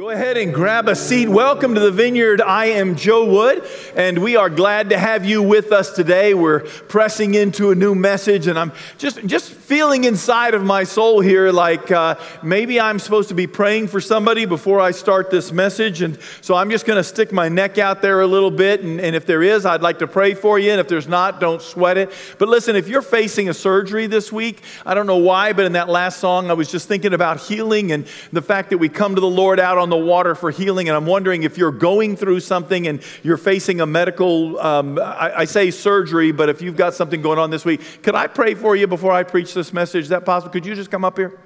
Go ahead and grab a seat. Welcome to the Vineyard. I am Joe Wood, and we are glad to have you with us today. We're pressing into a new message, and I'm just just feeling inside of my soul here like uh, maybe I'm supposed to be praying for somebody before I start this message, and so I'm just going to stick my neck out there a little bit, and, and if there is, I'd like to pray for you, and if there's not, don't sweat it. But listen, if you're facing a surgery this week, I don't know why, but in that last song, I was just thinking about healing and the fact that we come to the Lord out on the water for healing. And I'm wondering if you're going through something and you're facing a medical, um, I, I, say surgery, but if you've got something going on this week, could I pray for you before I preach this message? Is that possible? Could you just come up here?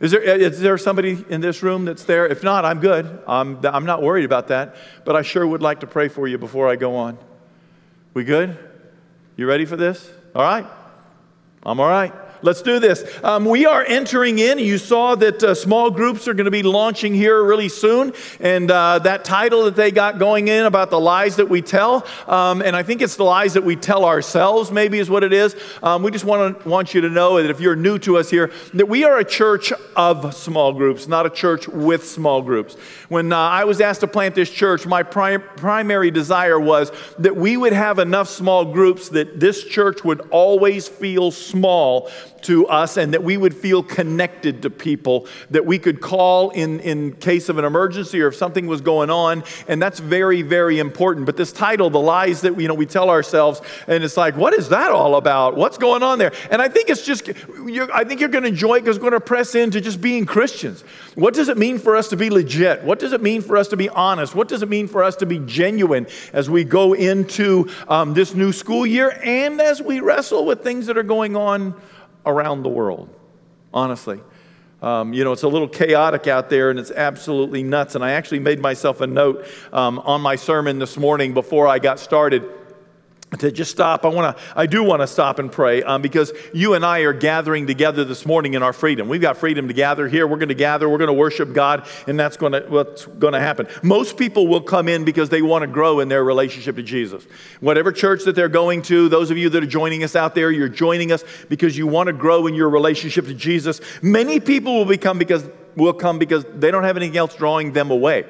Is there, is there somebody in this room that's there? If not, I'm good. I'm, I'm not worried about that, but I sure would like to pray for you before I go on. We good? You ready for this? All right. I'm all right. Let's do this. Um, we are entering in. You saw that uh, small groups are going to be launching here really soon. And uh, that title that they got going in about the lies that we tell, um, and I think it's the lies that we tell ourselves, maybe is what it is. Um, we just want, to, want you to know that if you're new to us here, that we are a church of small groups, not a church with small groups. When uh, I was asked to plant this church, my pri- primary desire was that we would have enough small groups that this church would always feel small to us and that we would feel connected to people that we could call in, in case of an emergency or if something was going on. And that's very, very important. But this title, The Lies That you know, we Tell Ourselves, and it's like, what is that all about? What's going on there? And I think it's just, I think you're going to enjoy it because we're going to press into just being Christians. What does it mean for us to be legit? What does it mean for us to be honest? What does it mean for us to be genuine as we go into um, this new school year and as we wrestle with things that are going on around the world, honestly. Um, you know, it's a little chaotic out there and it's absolutely nuts. And I actually made myself a note um, on my sermon this morning before I got started to just stop. I want to i do want to stop and pray um, because you and i are gathering together this morning in our freedom. We've got freedom to gather here. We're going to gather. We're going to worship god and that's going to what's going to happen. Most people will come in because they want to grow in their relationship to jesus. Whatever church that they're going to those of you that are joining us out there you're joining us because you want to grow in your relationship to jesus. Many people will become because will come because they don't have anything else drawing them away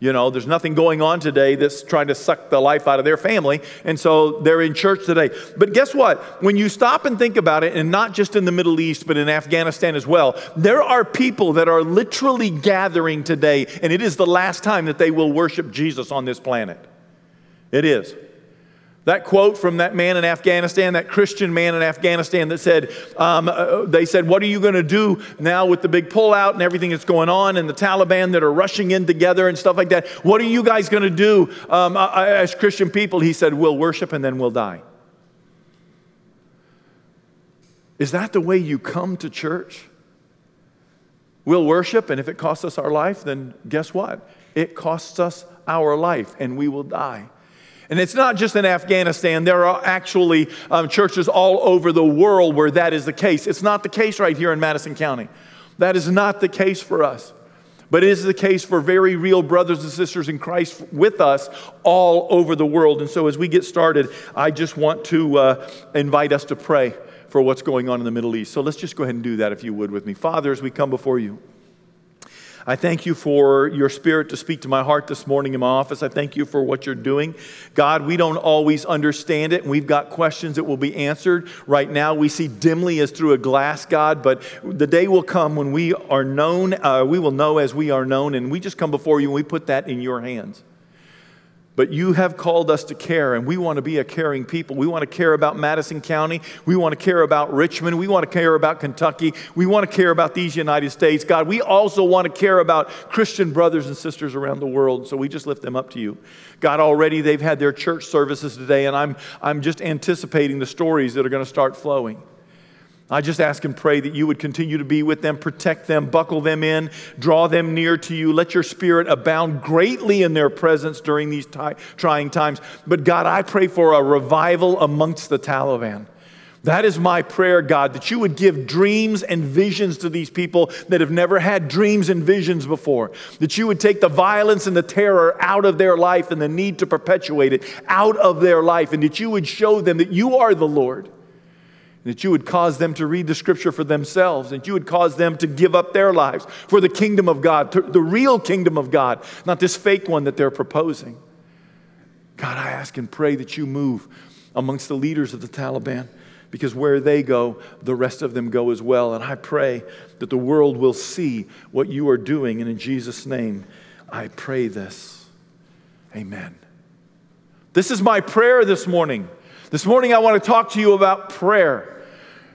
you know, there's nothing going on today that's trying to suck the life out of their family. And so they're in church today. But guess what? When you stop and think about it, and not just in the Middle East, but in Afghanistan as well, there are people that are literally gathering today, and it is the last time that they will worship Jesus on this planet. It is. That quote from that man in Afghanistan, that Christian man in Afghanistan that said, um, uh, they said, What are you going to do now with the big pullout and everything that's going on and the Taliban that are rushing in together and stuff like that? What are you guys going to do um, uh, as Christian people? He said, We'll worship and then we'll die. Is that the way you come to church? We'll worship, and if it costs us our life, then guess what? It costs us our life, and we will die. And it's not just in Afghanistan, there are actually um, churches all over the world where that is the case. It's not the case right here in Madison County. That is not the case for us. But it is the case for very real brothers and sisters in Christ with us all over the world. And so, as we get started, I just want to uh, invite us to pray for what's going on in the Middle East. So, let's just go ahead and do that if you would with me. Father, as we come before you, I thank you for your spirit to speak to my heart this morning in my office. I thank you for what you're doing. God, we don't always understand it, and we've got questions that will be answered. Right now, we see dimly as through a glass, God, but the day will come when we are known, uh, we will know as we are known, and we just come before you and we put that in your hands. But you have called us to care, and we want to be a caring people. We want to care about Madison County. We want to care about Richmond. We want to care about Kentucky. We want to care about these United States. God, we also want to care about Christian brothers and sisters around the world. So we just lift them up to you. God, already they've had their church services today, and I'm, I'm just anticipating the stories that are going to start flowing. I just ask and pray that you would continue to be with them, protect them, buckle them in, draw them near to you. Let your spirit abound greatly in their presence during these t- trying times. But God, I pray for a revival amongst the Taliban. That is my prayer, God, that you would give dreams and visions to these people that have never had dreams and visions before. That you would take the violence and the terror out of their life and the need to perpetuate it out of their life. And that you would show them that you are the Lord that you would cause them to read the scripture for themselves, and you would cause them to give up their lives for the kingdom of God, the real kingdom of God, not this fake one that they're proposing. God, I ask and pray that you move amongst the leaders of the Taliban because where they go, the rest of them go as well. And I pray that the world will see what you are doing. And in Jesus' name, I pray this. Amen. This is my prayer this morning. This morning, I want to talk to you about prayer.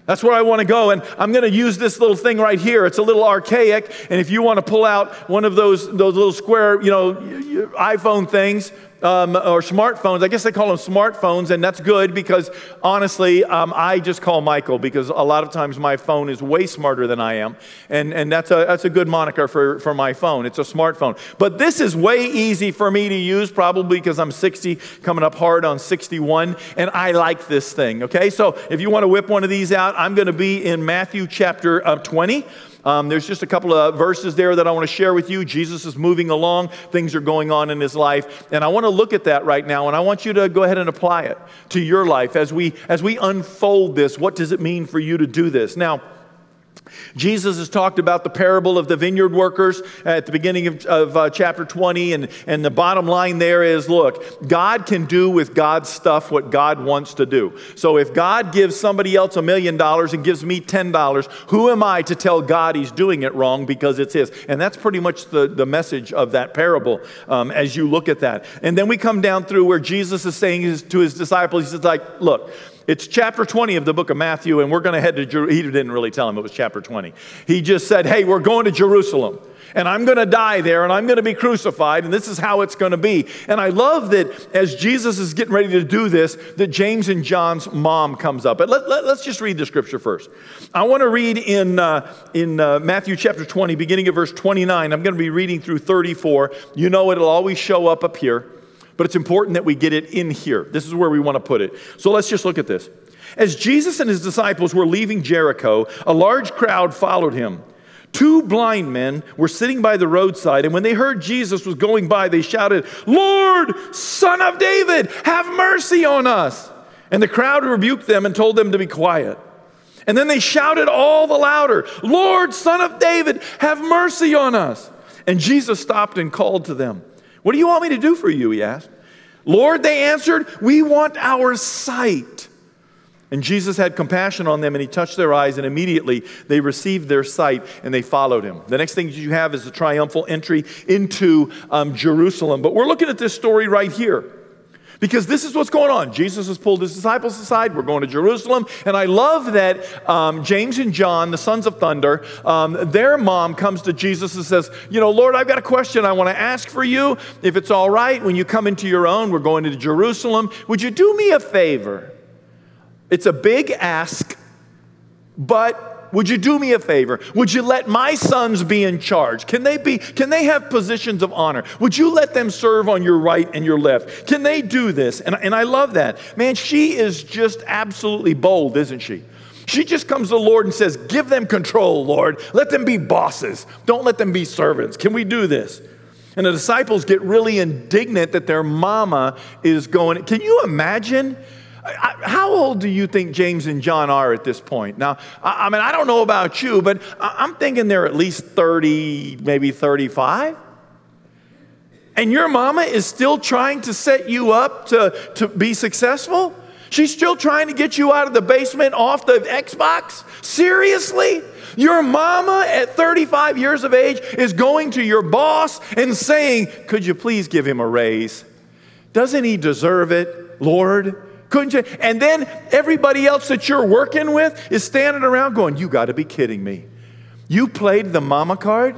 That's where I want to go. And I'm going to use this little thing right here. It's a little archaic. And if you want to pull out one of those, those little square, you know, iPhone things, um, or smartphones. I guess they call them smartphones, and that's good because honestly, um, I just call Michael because a lot of times my phone is way smarter than I am, and, and that's, a, that's a good moniker for, for my phone. It's a smartphone. But this is way easy for me to use, probably because I'm 60, coming up hard on 61, and I like this thing, okay? So if you want to whip one of these out, I'm going to be in Matthew chapter uh, 20. Um, there's just a couple of verses there that I want to share with you. Jesus is moving along, things are going on in his life, and I want to look at that right now, and I want you to go ahead and apply it to your life as we as we unfold this. What does it mean for you to do this? Now, Jesus has talked about the parable of the vineyard workers at the beginning of, of uh, chapter 20, and, and the bottom line there is look, God can do with God's stuff what God wants to do. So if God gives somebody else a million dollars and gives me $10, who am I to tell God he's doing it wrong because it's his? And that's pretty much the, the message of that parable um, as you look at that. And then we come down through where Jesus is saying to his disciples, he says, like, look, it's chapter 20 of the book of Matthew, and we're going to head to Jerusalem. He didn't really tell him it was chapter 20. He just said, Hey, we're going to Jerusalem, and I'm going to die there, and I'm going to be crucified, and this is how it's going to be. And I love that as Jesus is getting ready to do this, that James and John's mom comes up. But let, us let, just read the scripture first. I want to read in, uh, in uh, Matthew chapter 20, beginning of verse 29. I'm going to be reading through 34. You know, it'll always show up up here but it's important that we get it in here. This is where we want to put it. So let's just look at this. As Jesus and his disciples were leaving Jericho, a large crowd followed him. Two blind men were sitting by the roadside, and when they heard Jesus was going by, they shouted, Lord, son of David, have mercy on us. And the crowd rebuked them and told them to be quiet. And then they shouted all the louder, Lord, son of David, have mercy on us. And Jesus stopped and called to them. What do you want me to do for you? He asked. Lord, they answered, We want our sight. And Jesus had compassion on them and he touched their eyes, and immediately they received their sight and they followed him. The next thing you have is the triumphal entry into um, Jerusalem. But we're looking at this story right here. Because this is what's going on. Jesus has pulled his disciples aside. We're going to Jerusalem. And I love that um, James and John, the sons of thunder, um, their mom comes to Jesus and says, You know, Lord, I've got a question I want to ask for you. If it's all right, when you come into your own, we're going to Jerusalem. Would you do me a favor? It's a big ask, but would you do me a favor? Would you let my sons be in charge? Can they be can they have positions of honor? Would you let them serve on your right and your left? Can they do this? And, and I love that. Man, she is just absolutely bold, isn't she? She just comes to the Lord and says, Give them control, Lord. Let them be bosses. Don't let them be servants. Can we do this? And the disciples get really indignant that their mama is going. Can you imagine? How old do you think James and John are at this point? Now, I mean, I don't know about you, but I'm thinking they're at least 30, maybe 35. And your mama is still trying to set you up to, to be successful? She's still trying to get you out of the basement off the Xbox? Seriously? Your mama at 35 years of age is going to your boss and saying, Could you please give him a raise? Doesn't he deserve it, Lord? Couldn't you? And then everybody else that you're working with is standing around going, You got to be kidding me. You played the mama card?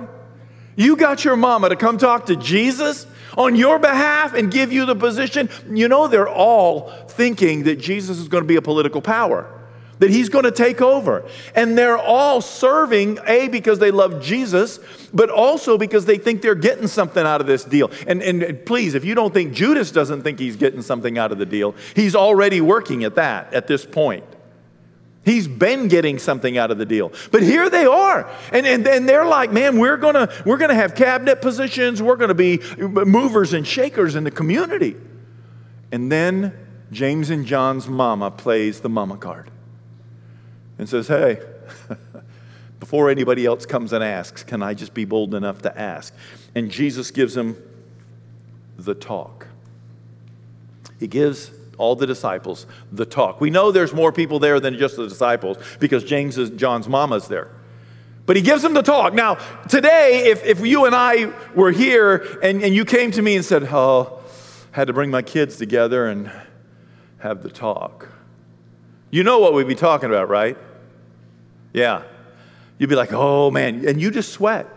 You got your mama to come talk to Jesus on your behalf and give you the position? You know, they're all thinking that Jesus is going to be a political power that he's going to take over. And they're all serving, A, because they love Jesus, but also because they think they're getting something out of this deal. And, and please, if you don't think Judas doesn't think he's getting something out of the deal, he's already working at that at this point. He's been getting something out of the deal. But here they are. And, and, and they're like, man, we're going to we're gonna have cabinet positions. We're going to be movers and shakers in the community. And then James and John's mama plays the mama card. And says, Hey, before anybody else comes and asks, can I just be bold enough to ask? And Jesus gives him the talk. He gives all the disciples the talk. We know there's more people there than just the disciples because James is John's mama's there. But he gives them the talk. Now, today, if, if you and I were here and, and you came to me and said, Oh, had to bring my kids together and have the talk, you know what we'd be talking about, right? Yeah. You'd be like, Oh man. And you just sweat.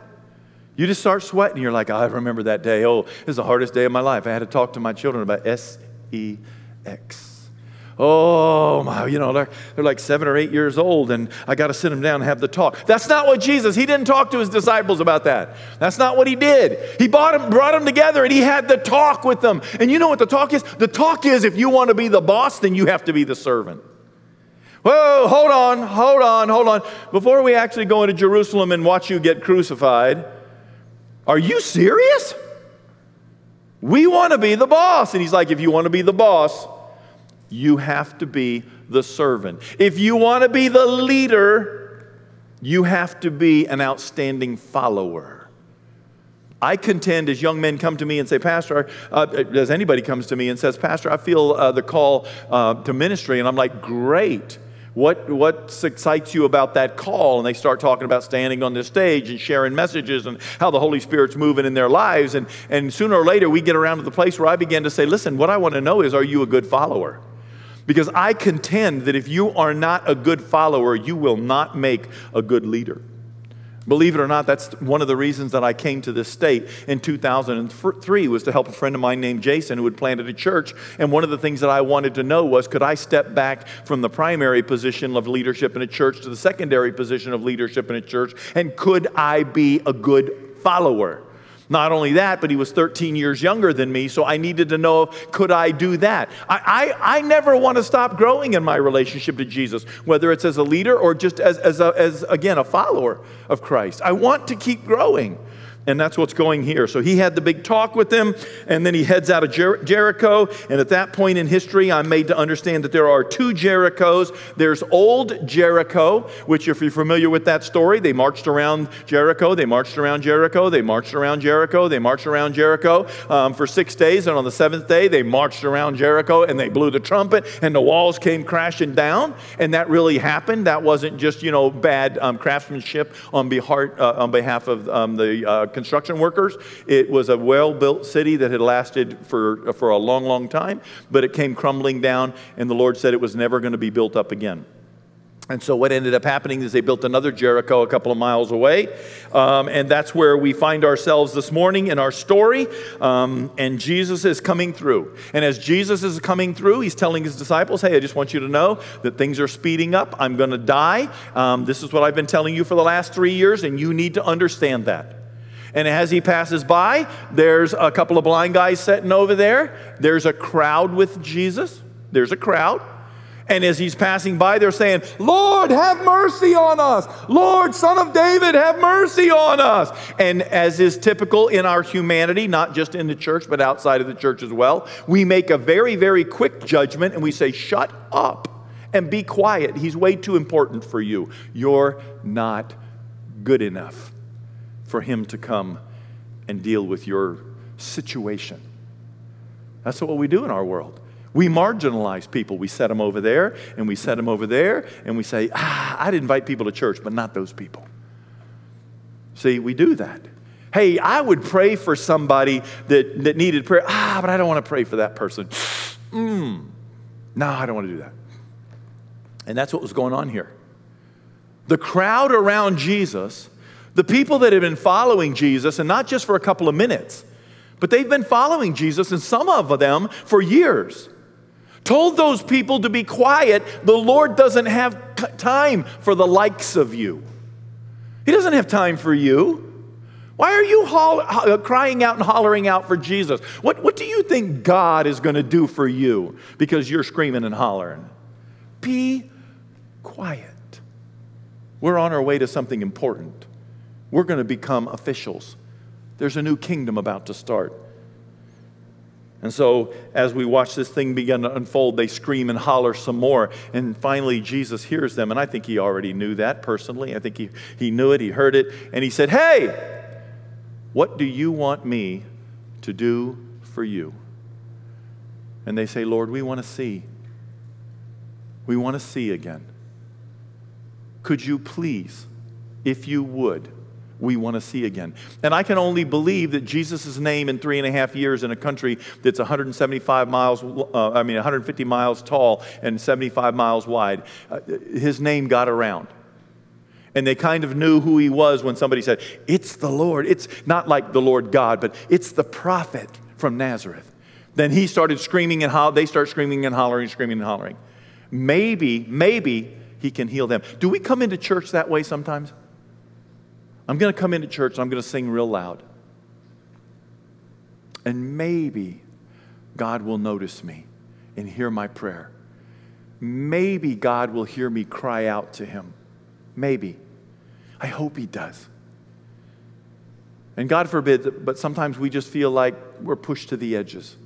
You just start sweating. You're like, oh, I remember that day. Oh, this is the hardest day of my life. I had to talk to my children about S E X. Oh, my, you know, they're, they're like seven or eight years old, and I got to sit them down and have the talk. That's not what Jesus, he didn't talk to his disciples about that. That's not what he did. He brought them, brought them together and he had the talk with them. And you know what the talk is? The talk is if you want to be the boss, then you have to be the servant. Whoa, hold on, hold on, hold on. Before we actually go into Jerusalem and watch you get crucified, are you serious? We want to be the boss. And he's like, if you want to be the boss, you have to be the servant. If you want to be the leader, you have to be an outstanding follower. I contend as young men come to me and say, Pastor, uh, as anybody comes to me and says, Pastor, I feel uh, the call uh, to ministry, and I'm like, great. What, what excites you about that call? And they start talking about standing on the stage and sharing messages and how the Holy Spirit's moving in their lives. And, and sooner or later, we get around to the place where I begin to say, listen, what I want to know is, are you a good follower? Because I contend that if you are not a good follower, you will not make a good leader. Believe it or not, that's one of the reasons that I came to this state in 2003 was to help a friend of mine named Jason who had planted a church. And one of the things that I wanted to know was could I step back from the primary position of leadership in a church to the secondary position of leadership in a church? And could I be a good follower? Not only that, but he was 13 years younger than me, so I needed to know could I do that? I, I, I never want to stop growing in my relationship to Jesus, whether it's as a leader or just as, as, a, as again, a follower of Christ. I want to keep growing. And that's what's going here. So he had the big talk with them, and then he heads out of Jer- Jericho. And at that point in history, I'm made to understand that there are two Jerichos. There's Old Jericho, which, if you're familiar with that story, they marched around Jericho, they marched around Jericho, they marched around Jericho, they marched around Jericho um, for six days. And on the seventh day, they marched around Jericho and they blew the trumpet, and the walls came crashing down. And that really happened. That wasn't just, you know, bad um, craftsmanship on behalf, uh, on behalf of um, the uh, construction workers. It was a well built city that had lasted for, for a long, long time, but it came crumbling down, and the Lord said it was never going to be built up again. And so, what ended up happening is they built another Jericho a couple of miles away. Um, and that's where we find ourselves this morning in our story. Um, and Jesus is coming through. And as Jesus is coming through, he's telling his disciples, Hey, I just want you to know that things are speeding up. I'm going to die. Um, this is what I've been telling you for the last three years, and you need to understand that. And as he passes by, there's a couple of blind guys sitting over there. There's a crowd with Jesus. There's a crowd. And as he's passing by, they're saying, Lord, have mercy on us. Lord, son of David, have mercy on us. And as is typical in our humanity, not just in the church, but outside of the church as well, we make a very, very quick judgment and we say, Shut up and be quiet. He's way too important for you. You're not good enough for Him to come and deal with your situation. That's what we do in our world. We marginalize people. We set them over there and we set them over there and we say, ah, I'd invite people to church, but not those people. See, we do that. Hey, I would pray for somebody that, that needed prayer. Ah, but I don't want to pray for that person. Mm. No, I don't want to do that. And that's what was going on here. The crowd around Jesus the people that have been following Jesus, and not just for a couple of minutes, but they've been following Jesus, and some of them for years, told those people to be quiet. The Lord doesn't have time for the likes of you, He doesn't have time for you. Why are you uh, crying out and hollering out for Jesus? What, what do you think God is going to do for you because you're screaming and hollering? Be quiet. We're on our way to something important. We're going to become officials. There's a new kingdom about to start. And so, as we watch this thing begin to unfold, they scream and holler some more. And finally, Jesus hears them. And I think he already knew that personally. I think he, he knew it, he heard it. And he said, Hey, what do you want me to do for you? And they say, Lord, we want to see. We want to see again. Could you please, if you would, we want to see again. And I can only believe that Jesus' name in three and a half years in a country that's 175 miles, uh, I mean, 150 miles tall and 75 miles wide, uh, his name got around. And they kind of knew who he was when somebody said, It's the Lord. It's not like the Lord God, but it's the prophet from Nazareth. Then he started screaming and hollering. They start screaming and hollering, screaming and hollering. Maybe, maybe he can heal them. Do we come into church that way sometimes? I'm going to come into church and I'm going to sing real loud. And maybe God will notice me and hear my prayer. Maybe God will hear me cry out to him. Maybe. I hope he does. And God forbid, but sometimes we just feel like we're pushed to the edges.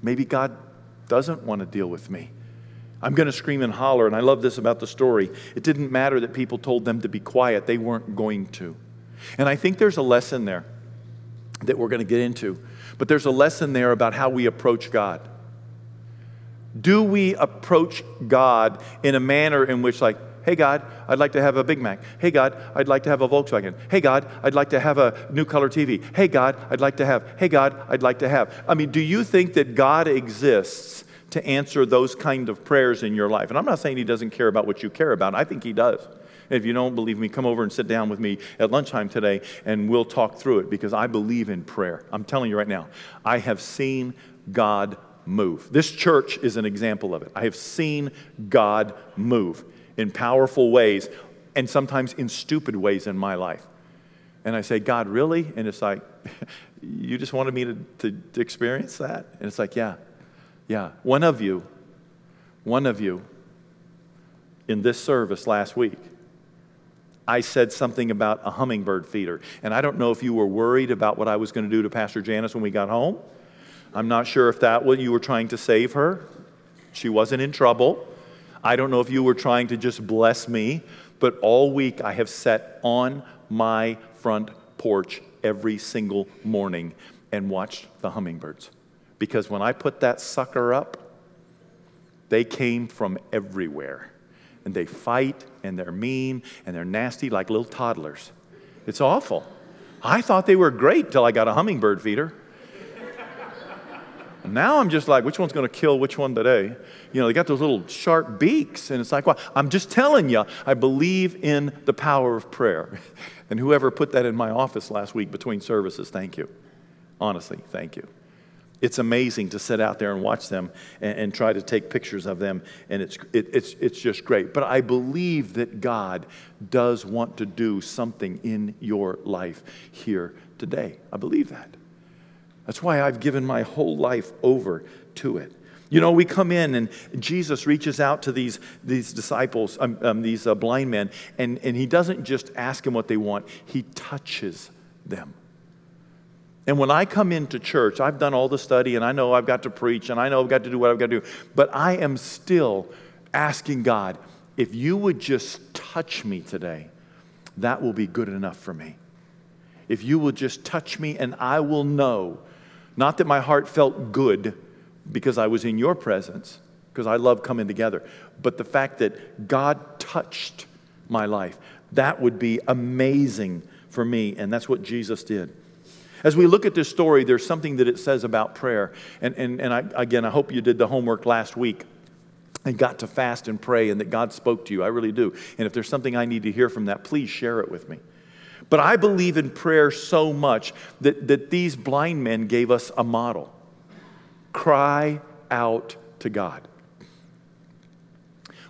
Maybe God doesn't want to deal with me. I'm going to scream and holler. And I love this about the story. It didn't matter that people told them to be quiet, they weren't going to. And I think there's a lesson there that we're going to get into. But there's a lesson there about how we approach God. Do we approach God in a manner in which, like, hey God, I'd like to have a Big Mac. Hey God, I'd like to have a Volkswagen. Hey God, I'd like to have a new color TV. Hey God, I'd like to have. Hey God, I'd like to have. I mean, do you think that God exists to answer those kind of prayers in your life. And I'm not saying he doesn't care about what you care about, I think he does. If you don't believe me, come over and sit down with me at lunchtime today and we'll talk through it because I believe in prayer. I'm telling you right now, I have seen God move. This church is an example of it. I have seen God move in powerful ways and sometimes in stupid ways in my life. And I say, God, really? And it's like, you just wanted me to, to, to experience that? And it's like, yeah. Yeah, one of you, one of you in this service last week, I said something about a hummingbird feeder. And I don't know if you were worried about what I was going to do to Pastor Janice when we got home. I'm not sure if that what you were trying to save her. She wasn't in trouble. I don't know if you were trying to just bless me, but all week I have sat on my front porch every single morning and watched the hummingbirds. Because when I put that sucker up, they came from everywhere. And they fight and they're mean and they're nasty like little toddlers. It's awful. I thought they were great till I got a hummingbird feeder. now I'm just like, which one's going to kill which one today? You know, they got those little sharp beaks, and it's like, well, I'm just telling you, I believe in the power of prayer. And whoever put that in my office last week between services, thank you. Honestly, thank you it's amazing to sit out there and watch them and, and try to take pictures of them, and it's, it, it's, it's just great. But I believe that God does want to do something in your life here today. I believe that. That's why I've given my whole life over to it. You know, we come in and Jesus reaches out to these, these disciples, um, um, these uh, blind men, and, and he doesn't just ask them what they want, he touches them. And when I come into church, I've done all the study and I know I've got to preach and I know I've got to do what I've got to do, but I am still asking God, if you would just touch me today, that will be good enough for me. If you will just touch me and I will know, not that my heart felt good because I was in your presence, because I love coming together, but the fact that God touched my life, that would be amazing for me. And that's what Jesus did. As we look at this story, there's something that it says about prayer. And, and, and I, again, I hope you did the homework last week and got to fast and pray and that God spoke to you. I really do. And if there's something I need to hear from that, please share it with me. But I believe in prayer so much that, that these blind men gave us a model cry out to God.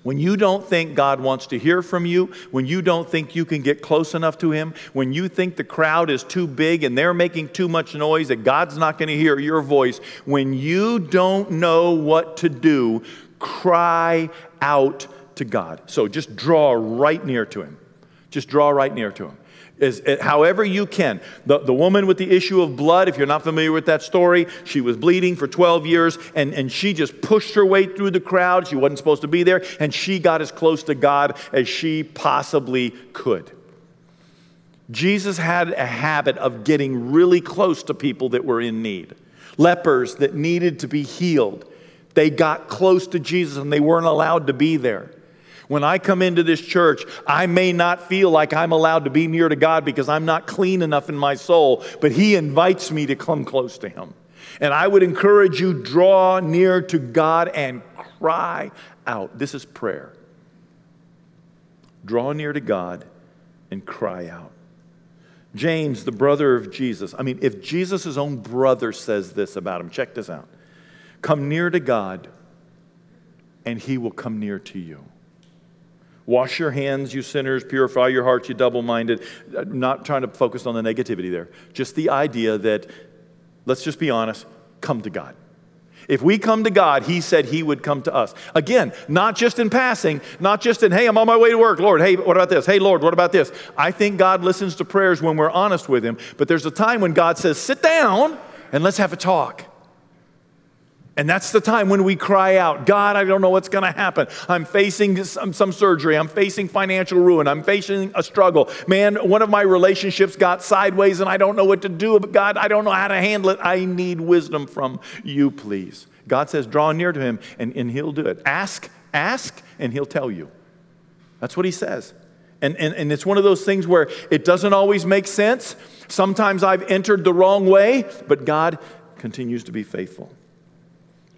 When you don't think God wants to hear from you, when you don't think you can get close enough to Him, when you think the crowd is too big and they're making too much noise that God's not going to hear your voice, when you don't know what to do, cry out to God. So just draw right near to Him. Just draw right near to Him. As, eh, however you can. The, the woman with the issue of blood, if you're not familiar with that story, she was bleeding for 12 years and, and she just pushed her way through the crowd. She wasn't supposed to be there, and she got as close to God as she possibly could. Jesus had a habit of getting really close to people that were in need, lepers that needed to be healed. They got close to Jesus and they weren't allowed to be there. When I come into this church, I may not feel like I'm allowed to be near to God because I'm not clean enough in my soul, but He invites me to come close to Him. And I would encourage you draw near to God and cry out. This is prayer. Draw near to God and cry out. James, the brother of Jesus. I mean, if Jesus' own brother says this about him, check this out. Come near to God, and he will come near to you. Wash your hands, you sinners. Purify your hearts, you double minded. Uh, not trying to focus on the negativity there. Just the idea that, let's just be honest, come to God. If we come to God, He said He would come to us. Again, not just in passing, not just in, hey, I'm on my way to work, Lord, hey, what about this? Hey, Lord, what about this? I think God listens to prayers when we're honest with Him, but there's a time when God says, sit down and let's have a talk. And that's the time when we cry out, God, I don't know what's going to happen. I'm facing some, some, surgery. I'm facing financial ruin. I'm facing a struggle. Man, one of my relationships got sideways and I don't know what to do. But God, I don't know how to handle it. I need wisdom from you, please. God says, draw near to him and, and he'll do it. Ask, ask, and he'll tell you. That's what he says. And, and, and it's one of those things where it doesn't always make sense. Sometimes I've entered the wrong way, but God continues to be faithful.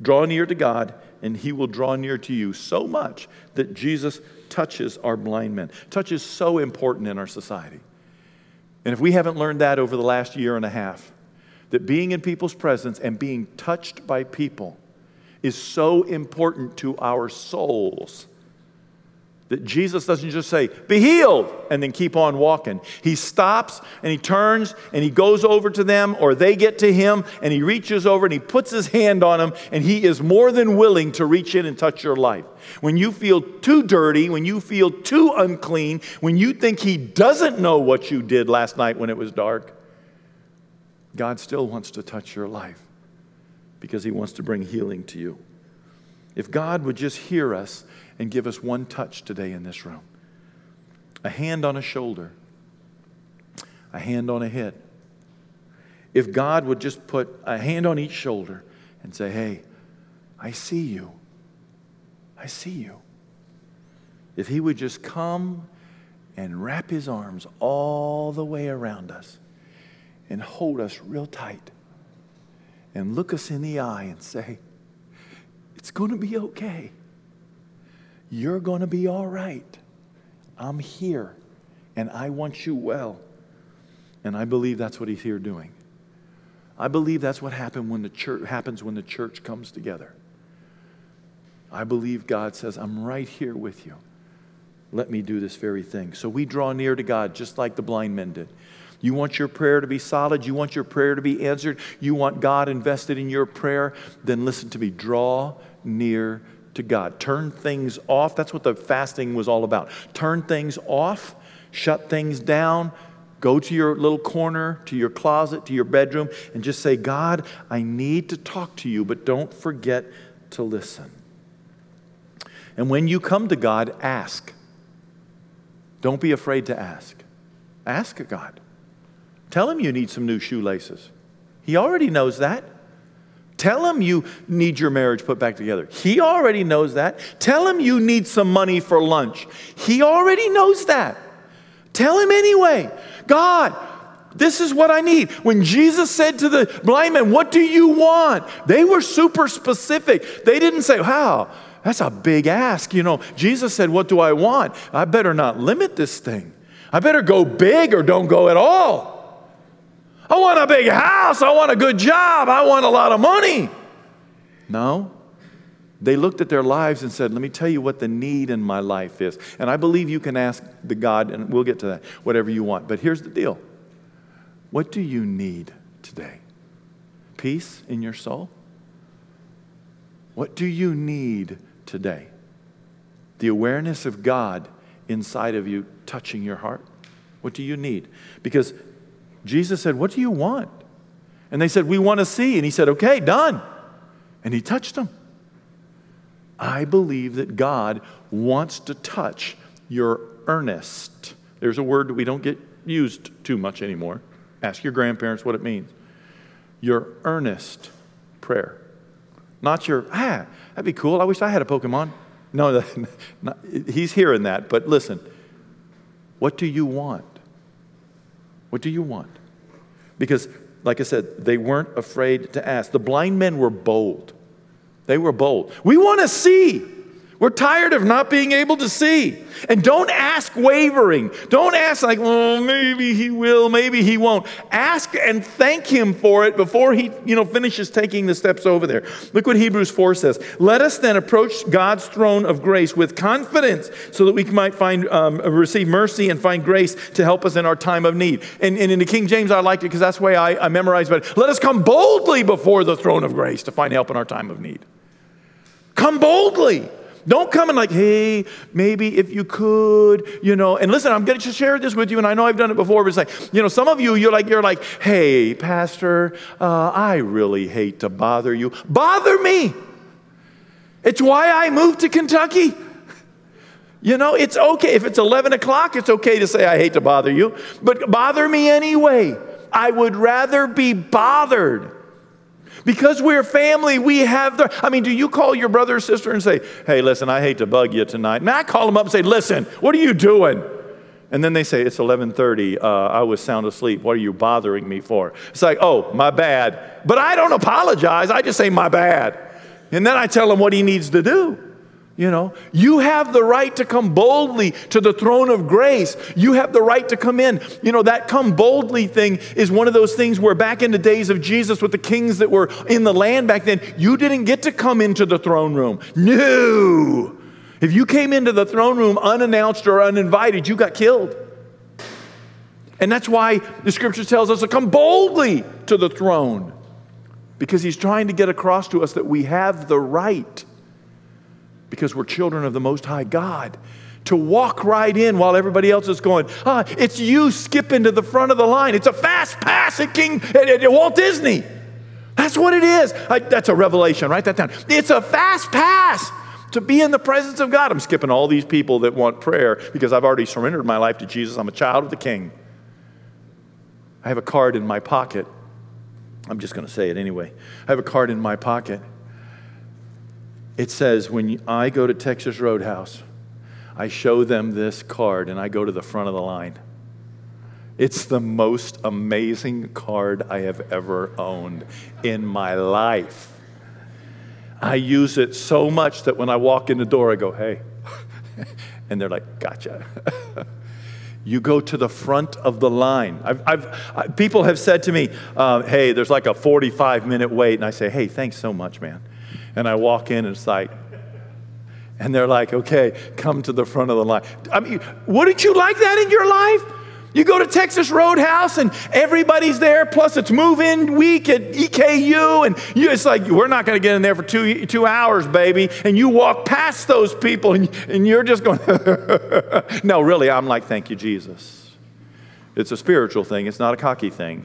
Draw near to God, and He will draw near to you so much that Jesus touches our blind men. Touch is so important in our society. And if we haven't learned that over the last year and a half, that being in people's presence and being touched by people is so important to our souls that Jesus doesn't just say, be healed, and then keep on walking. He stops and he turns and he goes over to them, or they get to him, and he reaches over and he puts his hand on them, and he is more than willing to reach in and touch your life. When you feel too dirty, when you feel too unclean, when you think he doesn't know what you did last night when it was dark, God still wants to touch your life because he wants to bring healing to you. If God would just hear us, and give us one touch today in this room a hand on a shoulder, a hand on a head. If God would just put a hand on each shoulder and say, Hey, I see you. I see you. If He would just come and wrap His arms all the way around us and hold us real tight and look us in the eye and say, It's going to be okay. You're going to be all right. I'm here, and I want you well. And I believe that's what he's here doing. I believe that's what happened when the church, happens when the church comes together. I believe God says, I'm right here with you. Let me do this very thing. So we draw near to God just like the blind men did. You want your prayer to be solid? You want your prayer to be answered? You want God invested in your prayer? Then listen to me. Draw near to God. Turn things off. That's what the fasting was all about. Turn things off, shut things down, go to your little corner, to your closet, to your bedroom, and just say, God, I need to talk to you, but don't forget to listen. And when you come to God, ask. Don't be afraid to ask. Ask God. Tell him you need some new shoelaces. He already knows that. Tell him you need your marriage put back together. He already knows that. Tell him you need some money for lunch. He already knows that. Tell him anyway. God, this is what I need. When Jesus said to the blind man, What do you want? They were super specific. They didn't say, Wow, that's a big ask. You know, Jesus said, What do I want? I better not limit this thing. I better go big or don't go at all. I want a big house. I want a good job. I want a lot of money. No. They looked at their lives and said, Let me tell you what the need in my life is. And I believe you can ask the God, and we'll get to that, whatever you want. But here's the deal What do you need today? Peace in your soul? What do you need today? The awareness of God inside of you touching your heart? What do you need? Because Jesus said, What do you want? And they said, We want to see. And he said, Okay, done. And he touched them. I believe that God wants to touch your earnest. There's a word that we don't get used too much anymore. Ask your grandparents what it means. Your earnest prayer. Not your, ah, that'd be cool. I wish I had a Pokemon. No, not, he's hearing that. But listen, what do you want? What do you want? Because, like I said, they weren't afraid to ask. The blind men were bold. They were bold. We want to see. We're tired of not being able to see. And don't ask wavering. Don't ask like, well, maybe he will, maybe he won't. Ask and thank him for it before he, you know, finishes taking the steps over there. Look what Hebrews 4 says. Let us then approach God's throne of grace with confidence so that we might find, um, receive mercy and find grace to help us in our time of need. And, and in the King James, I liked it because that's the way I, I memorized it. Let us come boldly before the throne of grace to find help in our time of need. Come boldly. Don't come and like, hey, maybe if you could, you know. And listen, I'm going to share this with you, and I know I've done it before, but it's like, you know, some of you, you're like, you're like, hey, pastor, uh, I really hate to bother you. Bother me. It's why I moved to Kentucky. You know, it's okay. If it's 11 o'clock, it's okay to say, I hate to bother you, but bother me anyway. I would rather be bothered because we're family, we have the. I mean, do you call your brother or sister and say, hey, listen, I hate to bug you tonight? And I call them up and say, listen, what are you doing? And then they say, it's 1130. Uh, I was sound asleep. What are you bothering me for? It's like, oh, my bad. But I don't apologize. I just say, my bad. And then I tell him what he needs to do. You know, you have the right to come boldly to the throne of grace. You have the right to come in. You know, that come boldly thing is one of those things where back in the days of Jesus with the kings that were in the land back then, you didn't get to come into the throne room. No. If you came into the throne room unannounced or uninvited, you got killed. And that's why the scripture tells us to come boldly to the throne because he's trying to get across to us that we have the right because we're children of the Most High God. To walk right in while everybody else is going, ah, it's you skipping to the front of the line. It's a fast pass at King at, at Walt Disney. That's what it is. I, that's a revelation. Write that down. It's a fast pass to be in the presence of God. I'm skipping all these people that want prayer because I've already surrendered my life to Jesus. I'm a child of the King. I have a card in my pocket. I'm just going to say it anyway. I have a card in my pocket it says, when I go to Texas Roadhouse, I show them this card and I go to the front of the line. It's the most amazing card I have ever owned in my life. I use it so much that when I walk in the door, I go, hey. and they're like, gotcha. you go to the front of the line. I've, I've I, people have said to me, uh, hey, there's like a 45 minute wait. And I say, hey, thanks so much, man. And I walk in and it's like, and they're like, okay, come to the front of the line. I mean, wouldn't you like that in your life? You go to Texas Roadhouse and everybody's there, plus it's move in week at EKU, and you, it's like, we're not going to get in there for two, two hours, baby. And you walk past those people and, and you're just going, no, really, I'm like, thank you, Jesus. It's a spiritual thing, it's not a cocky thing.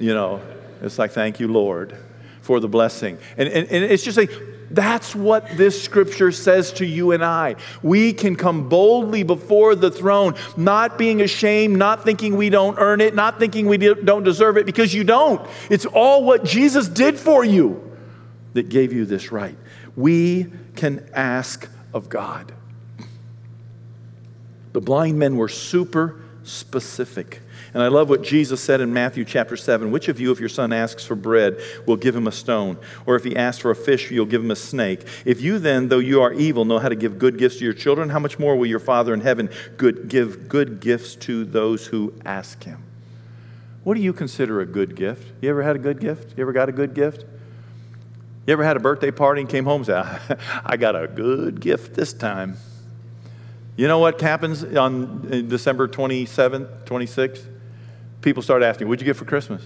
You know, it's like, thank you, Lord for the blessing. And, and, and it's just like, that's what this scripture says to you and I. We can come boldly before the throne, not being ashamed, not thinking we don't earn it, not thinking we don't deserve it, because you don't. It's all what Jesus did for you that gave you this right. We can ask of God. The blind men were super specific. And I love what Jesus said in Matthew chapter 7 Which of you, if your son asks for bread, will give him a stone? Or if he asks for a fish, you'll give him a snake? If you then, though you are evil, know how to give good gifts to your children, how much more will your Father in heaven good, give good gifts to those who ask him? What do you consider a good gift? You ever had a good gift? You ever got a good gift? You ever had a birthday party and came home and said, I got a good gift this time? You know what happens on uh, December 27th, 26th? People start asking, What'd you get for Christmas?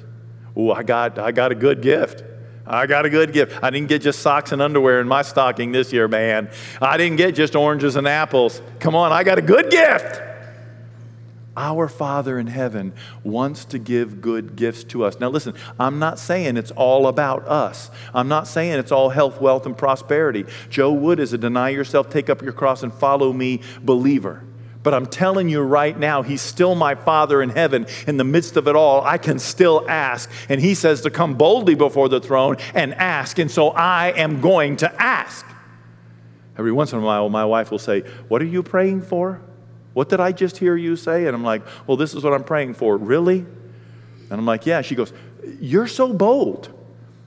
Oh, I got, I got a good gift. I got a good gift. I didn't get just socks and underwear in my stocking this year, man. I didn't get just oranges and apples. Come on, I got a good gift. Our Father in heaven wants to give good gifts to us. Now, listen, I'm not saying it's all about us. I'm not saying it's all health, wealth, and prosperity. Joe Wood is a deny yourself, take up your cross, and follow me believer. But I'm telling you right now, He's still my Father in heaven. In the midst of it all, I can still ask. And He says to come boldly before the throne and ask. And so I am going to ask. Every once in a while, my wife will say, What are you praying for? What did I just hear you say? And I'm like, Well, this is what I'm praying for. Really? And I'm like, Yeah. She goes, You're so bold.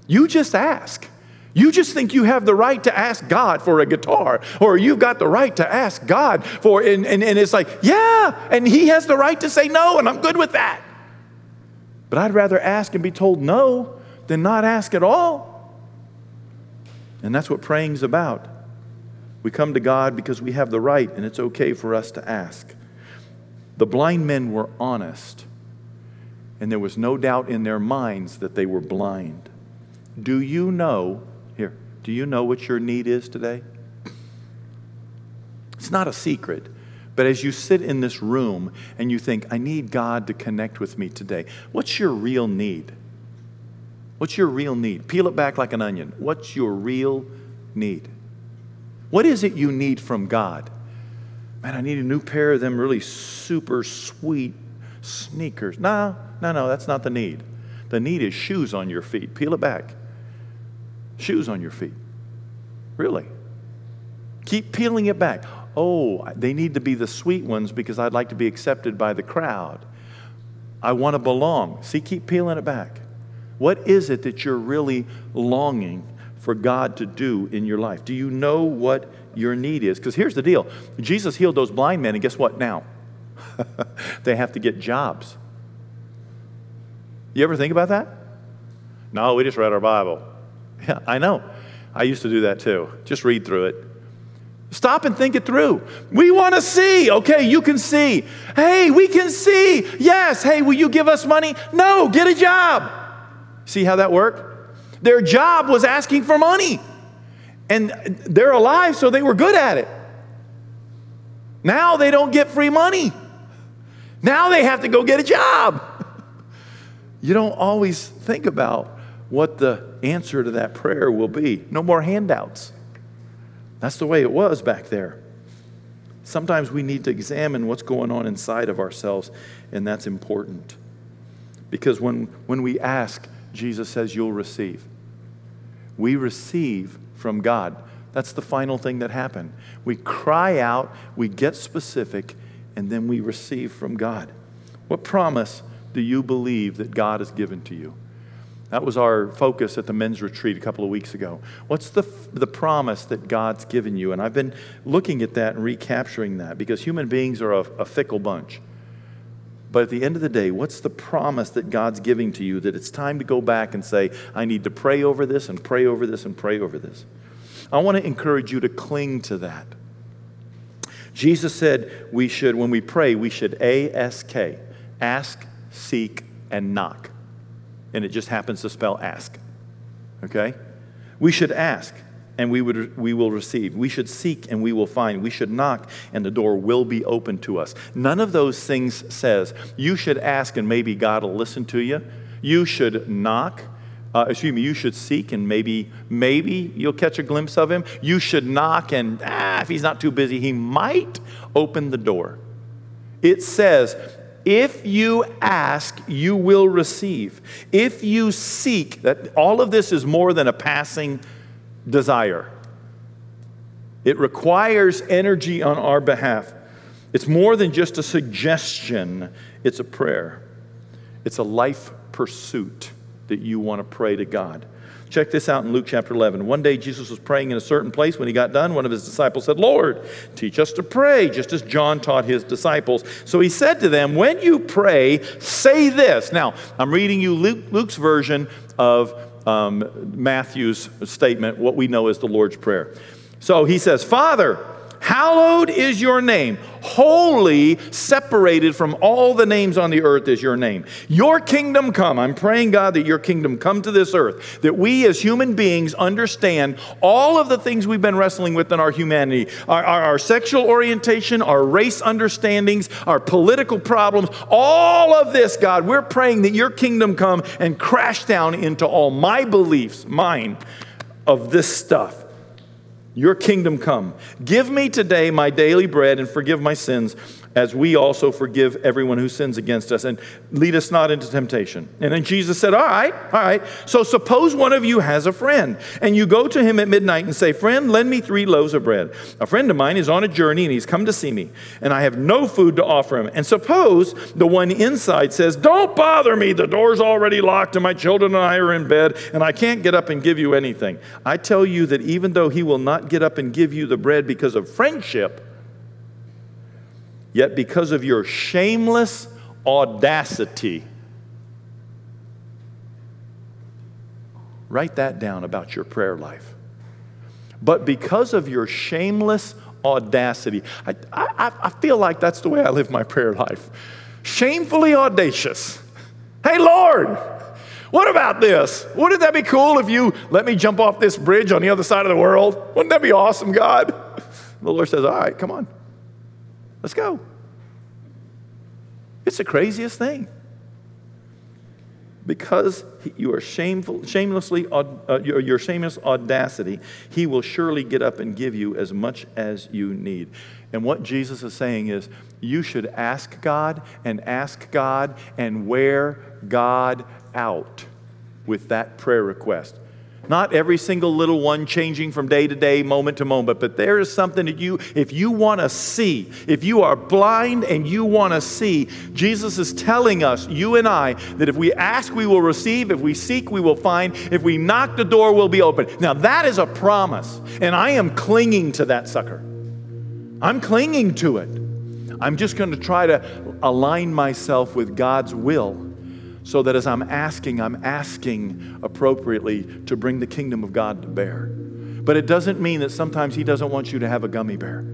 You just ask. You just think you have the right to ask God for a guitar, or you've got the right to ask God for, and, and, and it's like, yeah, and He has the right to say no, and I'm good with that. But I'd rather ask and be told no than not ask at all. And that's what praying's about. We come to God because we have the right, and it's okay for us to ask. The blind men were honest, and there was no doubt in their minds that they were blind. Do you know, do you know what your need is today? It's not a secret. But as you sit in this room and you think, I need God to connect with me today, what's your real need? What's your real need? Peel it back like an onion. What's your real need? What is it you need from God? Man, I need a new pair of them really super sweet sneakers. No, no, no, that's not the need. The need is shoes on your feet. Peel it back. Shoes on your feet. Really. Keep peeling it back. Oh, they need to be the sweet ones because I'd like to be accepted by the crowd. I want to belong. See, keep peeling it back. What is it that you're really longing for God to do in your life? Do you know what your need is? Because here's the deal Jesus healed those blind men, and guess what now? they have to get jobs. You ever think about that? No, we just read our Bible. Yeah, I know. I used to do that too. Just read through it. Stop and think it through. We want to see. Okay, you can see. Hey, we can see. Yes. Hey, will you give us money? No, get a job. See how that worked? Their job was asking for money. And they're alive, so they were good at it. Now they don't get free money. Now they have to go get a job. You don't always think about what the answer to that prayer will be. No more handouts. That's the way it was back there. Sometimes we need to examine what's going on inside of ourselves, and that's important. Because when, when we ask, Jesus says, You'll receive we receive from God. That's the final thing that happened. We cry out, we get specific, and then we receive from God. What promise do you believe that God has given to you? That was our focus at the men's retreat a couple of weeks ago. What's the, the promise that God's given you? And I've been looking at that and recapturing that because human beings are a, a fickle bunch. But at the end of the day, what's the promise that God's giving to you that it's time to go back and say, I need to pray over this and pray over this and pray over this? I want to encourage you to cling to that. Jesus said we should, when we pray, we should ASK, ask, seek, and knock. And it just happens to spell ask. Okay? We should ask and we, would, we will receive. We should seek and we will find. We should knock and the door will be open to us. None of those things says you should ask and maybe God will listen to you. You should knock. Uh, excuse me, you should seek and maybe, maybe you'll catch a glimpse of him. You should knock and ah, if he's not too busy, he might open the door. It says, if you ask, you will receive. If you seek, that all of this is more than a passing desire. It requires energy on our behalf. It's more than just a suggestion, it's a prayer. It's a life pursuit that you want to pray to God. Check this out in Luke chapter 11. One day Jesus was praying in a certain place. When he got done, one of his disciples said, Lord, teach us to pray, just as John taught his disciples. So he said to them, When you pray, say this. Now, I'm reading you Luke, Luke's version of um, Matthew's statement, what we know as the Lord's Prayer. So he says, Father, hallowed is your name. Holy, separated from all the names on the earth is your name. Your kingdom come. I'm praying, God, that your kingdom come to this earth, that we as human beings understand all of the things we've been wrestling with in our humanity our, our, our sexual orientation, our race understandings, our political problems, all of this, God, we're praying that your kingdom come and crash down into all my beliefs, mine, of this stuff. Your kingdom come. Give me today my daily bread and forgive my sins as we also forgive everyone who sins against us, and lead us not into temptation. And then Jesus said, All right, all right. So suppose one of you has a friend, and you go to him at midnight and say, Friend, lend me three loaves of bread. A friend of mine is on a journey and he's come to see me, and I have no food to offer him. And suppose the one inside says, Don't bother me, the door's already locked, and my children and I are in bed, and I can't get up and give you anything. I tell you that even though he will not get up and give you the bread because of friendship, Yet, because of your shameless audacity, write that down about your prayer life. But because of your shameless audacity, I, I, I feel like that's the way I live my prayer life. Shamefully audacious. Hey, Lord, what about this? Wouldn't that be cool if you let me jump off this bridge on the other side of the world? Wouldn't that be awesome, God? The Lord says, All right, come on. Let's go. It's the craziest thing. Because you are shameful, shamelessly, uh, your, your shameless audacity, he will surely get up and give you as much as you need. And what Jesus is saying is, you should ask God and ask God and wear God out with that prayer request. Not every single little one changing from day to day, moment to moment, but there is something that you, if you want to see, if you are blind and you want to see, Jesus is telling us, you and I, that if we ask, we will receive, if we seek, we will find, if we knock, the door will be open. Now, that is a promise, and I am clinging to that sucker. I'm clinging to it. I'm just going to try to align myself with God's will so that as I'm asking, I'm asking appropriately to bring the kingdom of God to bear. But it doesn't mean that sometimes He doesn't want you to have a gummy bear.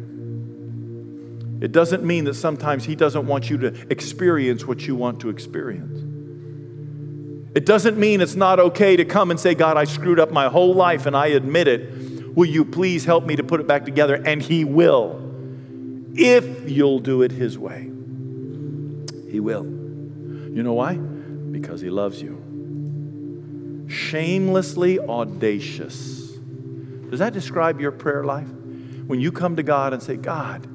It doesn't mean that sometimes He doesn't want you to experience what you want to experience. It doesn't mean it's not okay to come and say, God, I screwed up my whole life and I admit it. Will you please help me to put it back together? And He will, if you'll do it His way. He will. You know why? Because he loves you. Shamelessly audacious. Does that describe your prayer life? When you come to God and say, God,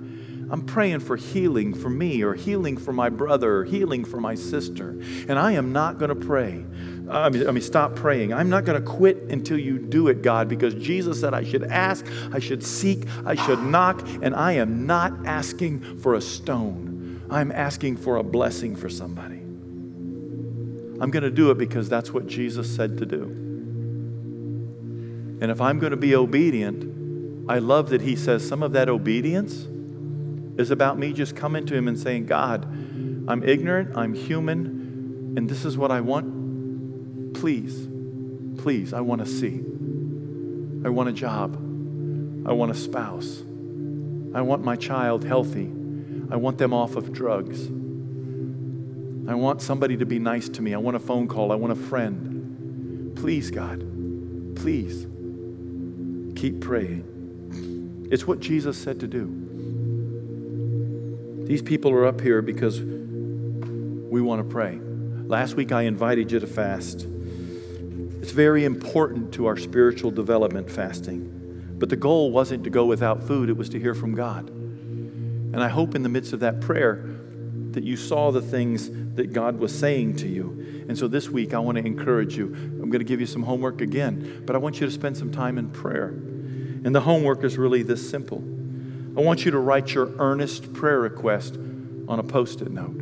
I'm praying for healing for me or healing for my brother or healing for my sister. And I am not going to pray. I mean, I mean, stop praying. I'm not going to quit until you do it, God, because Jesus said I should ask, I should seek, I should knock, and I am not asking for a stone. I'm asking for a blessing for somebody. I'm going to do it because that's what Jesus said to do. And if I'm going to be obedient, I love that he says some of that obedience is about me just coming to him and saying, God, I'm ignorant, I'm human, and this is what I want. Please, please, I want to see. I want a job. I want a spouse. I want my child healthy. I want them off of drugs. I want somebody to be nice to me. I want a phone call. I want a friend. Please, God, please keep praying. It's what Jesus said to do. These people are up here because we want to pray. Last week I invited you to fast. It's very important to our spiritual development, fasting. But the goal wasn't to go without food, it was to hear from God. And I hope in the midst of that prayer that you saw the things that God was saying to you. And so this week, I want to encourage you. I'm going to give you some homework again, but I want you to spend some time in prayer. And the homework is really this simple I want you to write your earnest prayer request on a post it note.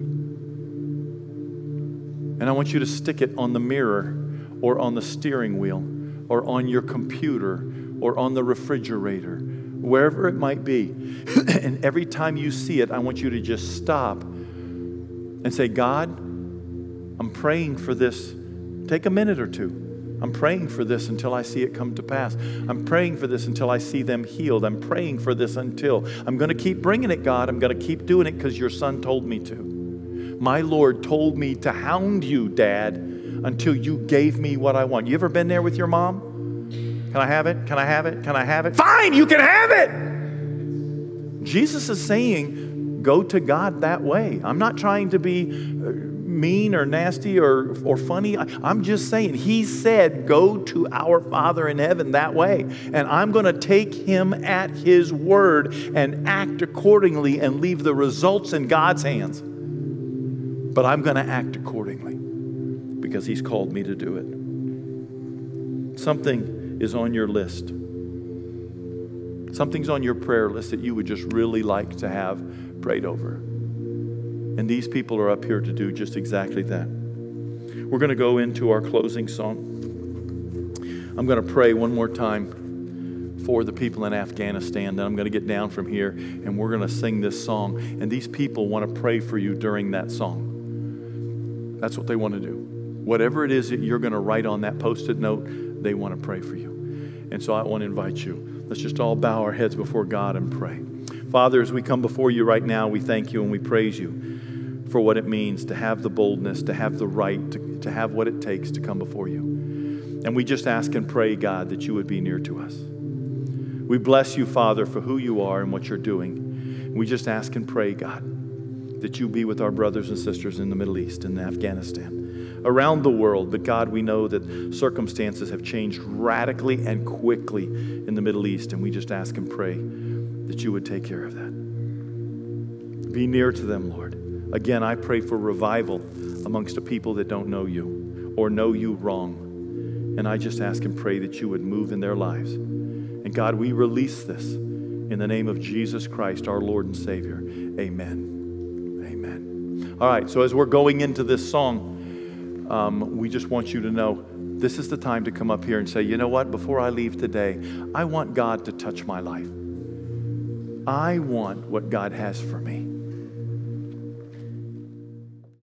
And I want you to stick it on the mirror or on the steering wheel or on your computer or on the refrigerator, wherever it might be. and every time you see it, I want you to just stop and say, God, I'm praying for this. Take a minute or two. I'm praying for this until I see it come to pass. I'm praying for this until I see them healed. I'm praying for this until. I'm going to keep bringing it, God. I'm going to keep doing it because your son told me to. My Lord told me to hound you, Dad, until you gave me what I want. You ever been there with your mom? Can I have it? Can I have it? Can I have it? Fine, you can have it. Jesus is saying, go to God that way. I'm not trying to be uh, mean or nasty or, or funny. I'm just saying, He said, Go to our Father in heaven that way. And I'm going to take Him at His word and act accordingly and leave the results in God's hands. But I'm going to act accordingly because He's called me to do it. Something is on your list. Something's on your prayer list that you would just really like to have prayed over. And these people are up here to do just exactly that. We're going to go into our closing song. I'm going to pray one more time for the people in Afghanistan. Then I'm going to get down from here and we're going to sing this song. And these people want to pray for you during that song. That's what they want to do. Whatever it is that you're going to write on that post it note, they want to pray for you. And so I want to invite you. Let's just all bow our heads before God and pray. Father, as we come before you right now, we thank you and we praise you for what it means to have the boldness, to have the right, to, to have what it takes to come before you. And we just ask and pray, God, that you would be near to us. We bless you, Father, for who you are and what you're doing. We just ask and pray, God, that you be with our brothers and sisters in the Middle East and Afghanistan, around the world. But God, we know that circumstances have changed radically and quickly in the Middle East, and we just ask and pray that you would take care of that. Be near to them, Lord. Again, I pray for revival amongst a people that don't know you or know you wrong. And I just ask and pray that you would move in their lives. And God, we release this in the name of Jesus Christ, our Lord and Savior. Amen. Amen. All right, so as we're going into this song, um, we just want you to know this is the time to come up here and say, you know what, before I leave today, I want God to touch my life. I want what God has for me.